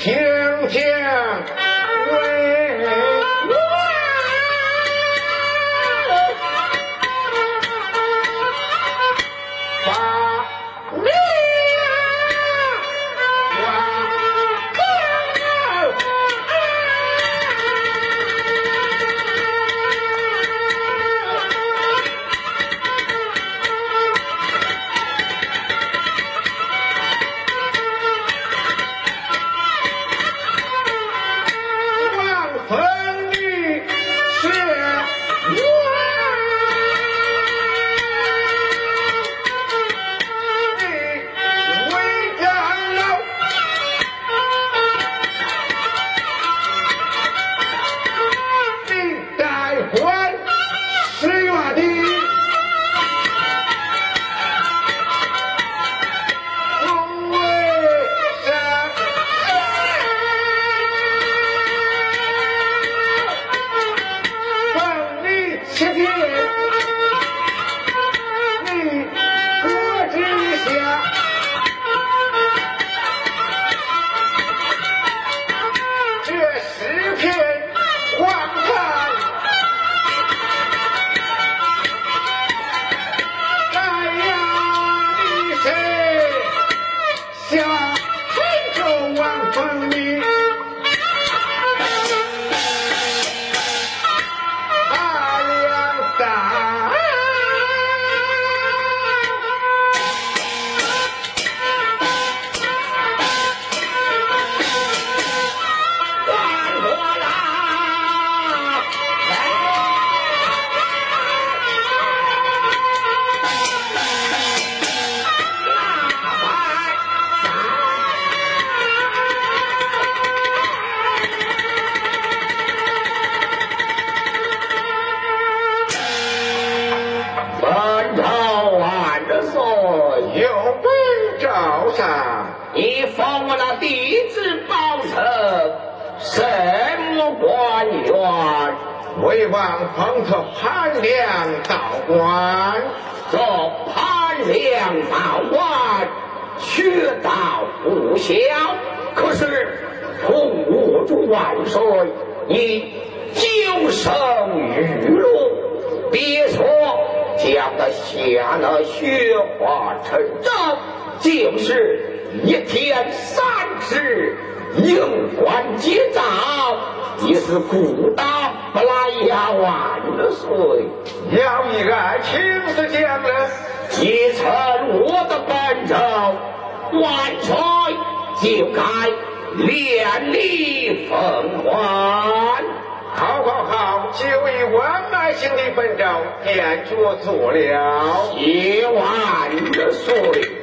Here 本诏上，你封我那弟子保成什么官员？为王封他潘良道官，做潘良道官，学道不小。可是同我主万岁，你久生玉露，别说将他下那雪花成章，就是一天三尺，应官结账，你是孤打不来呀万岁。要一案请示将了。继承我的本诏，万岁就该连理奉还。好好好，就以万百姓的本诏，便着做了。谢万岁。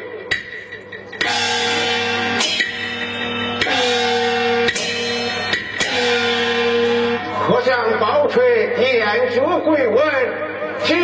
宝锤点着跪问，请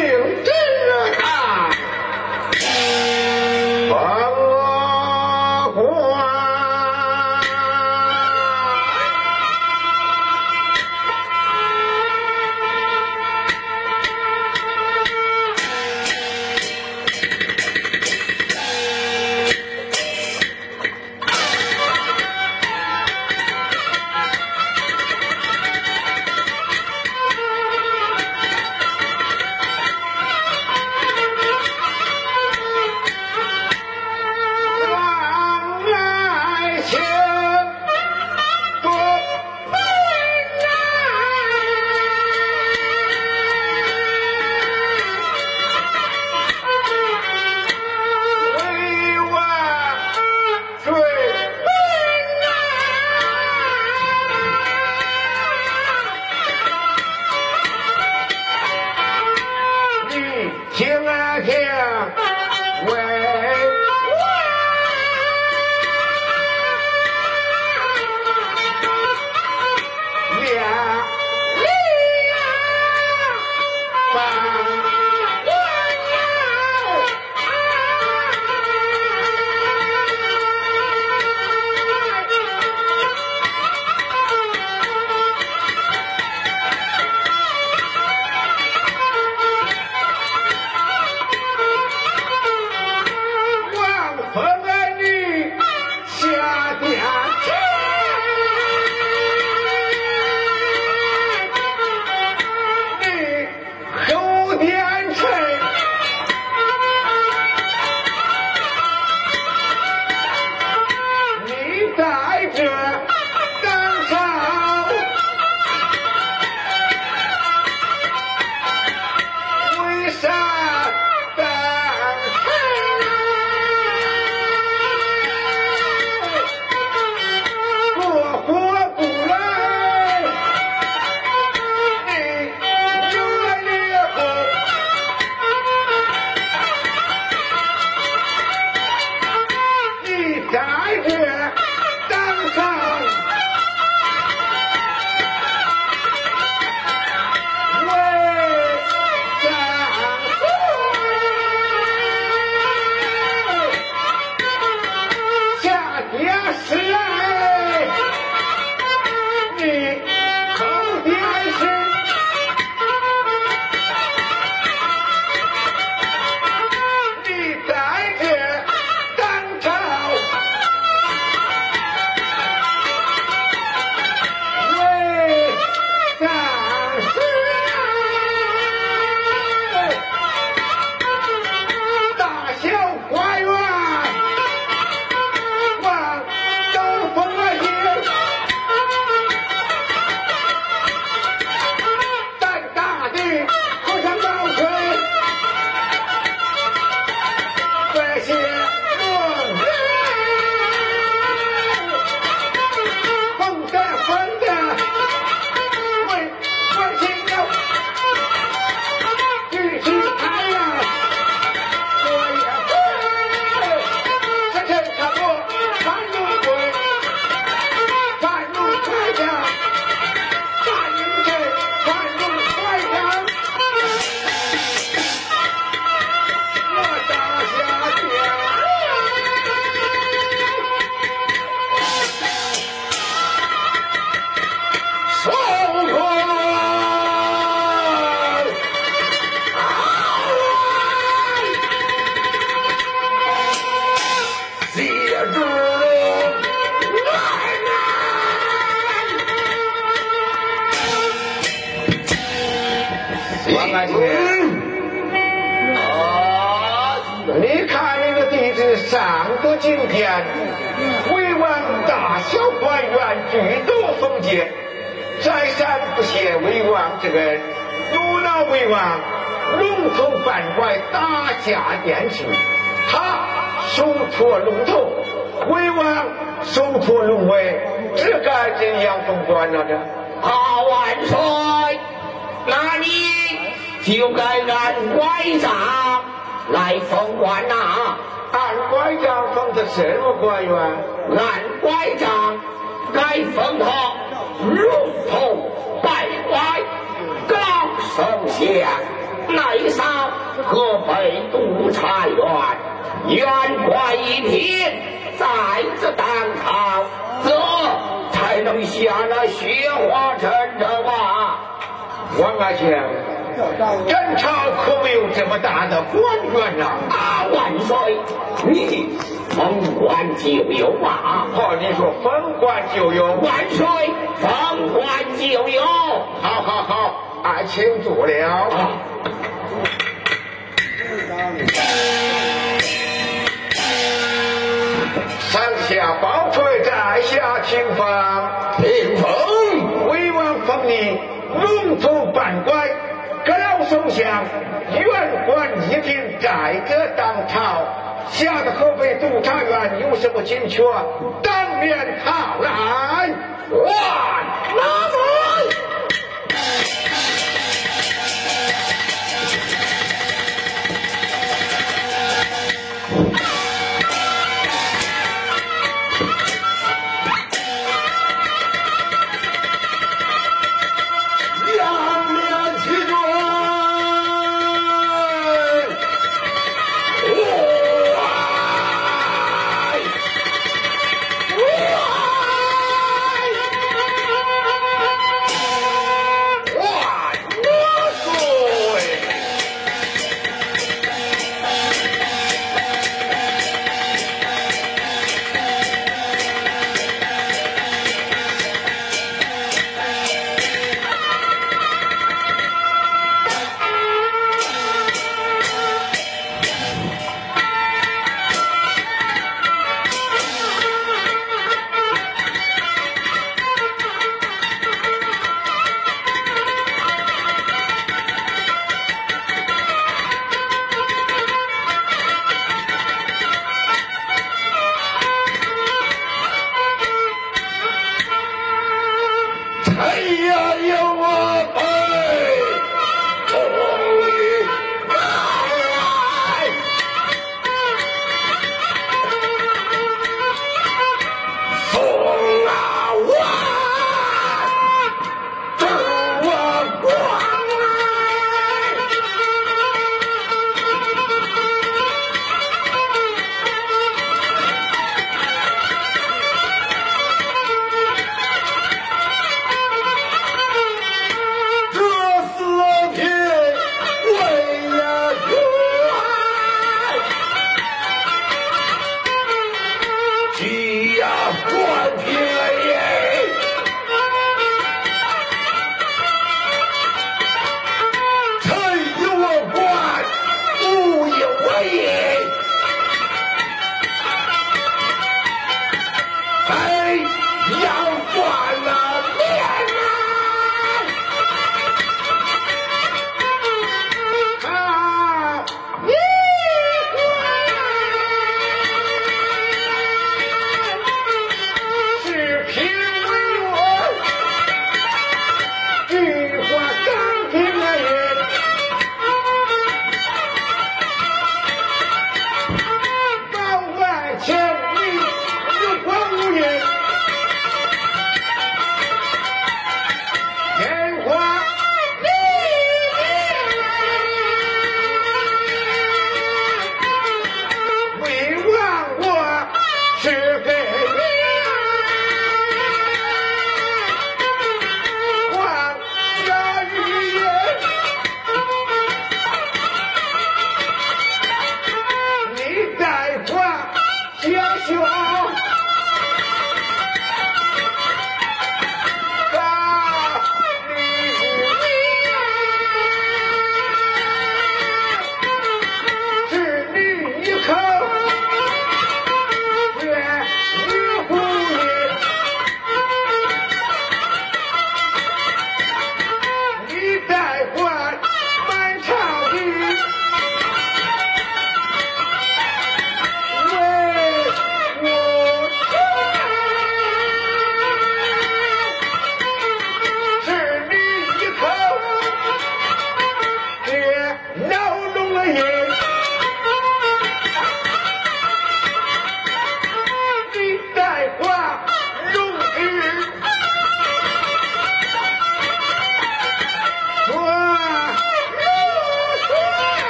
都奉接，再三不谢为王之恩，怒恼为王龙头反拐，打下殿去。他手托龙头，为王手托龙尾，这该怎样封官呢？这好万岁，那你就该按拐杖来封官呐、按拐杖封的什么官员？按拐杖该封他龙头拜拐，高丞相内扫河北督察院，员官一品，在这当朝，这才能下那雪花阵阵吧。王阿强，真朝可没有这么大的官员呐、啊，万岁！你封官就有啊！好，你说封官就有，万岁，封官就有。好好好，俺请坐了。啊，上下宝锤，在下听封。听封。威王封你龙头半拐，高首相，原官一定改革当朝。下的河北督察院有什么紧缺，当面讨来。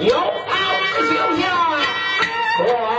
有好的形象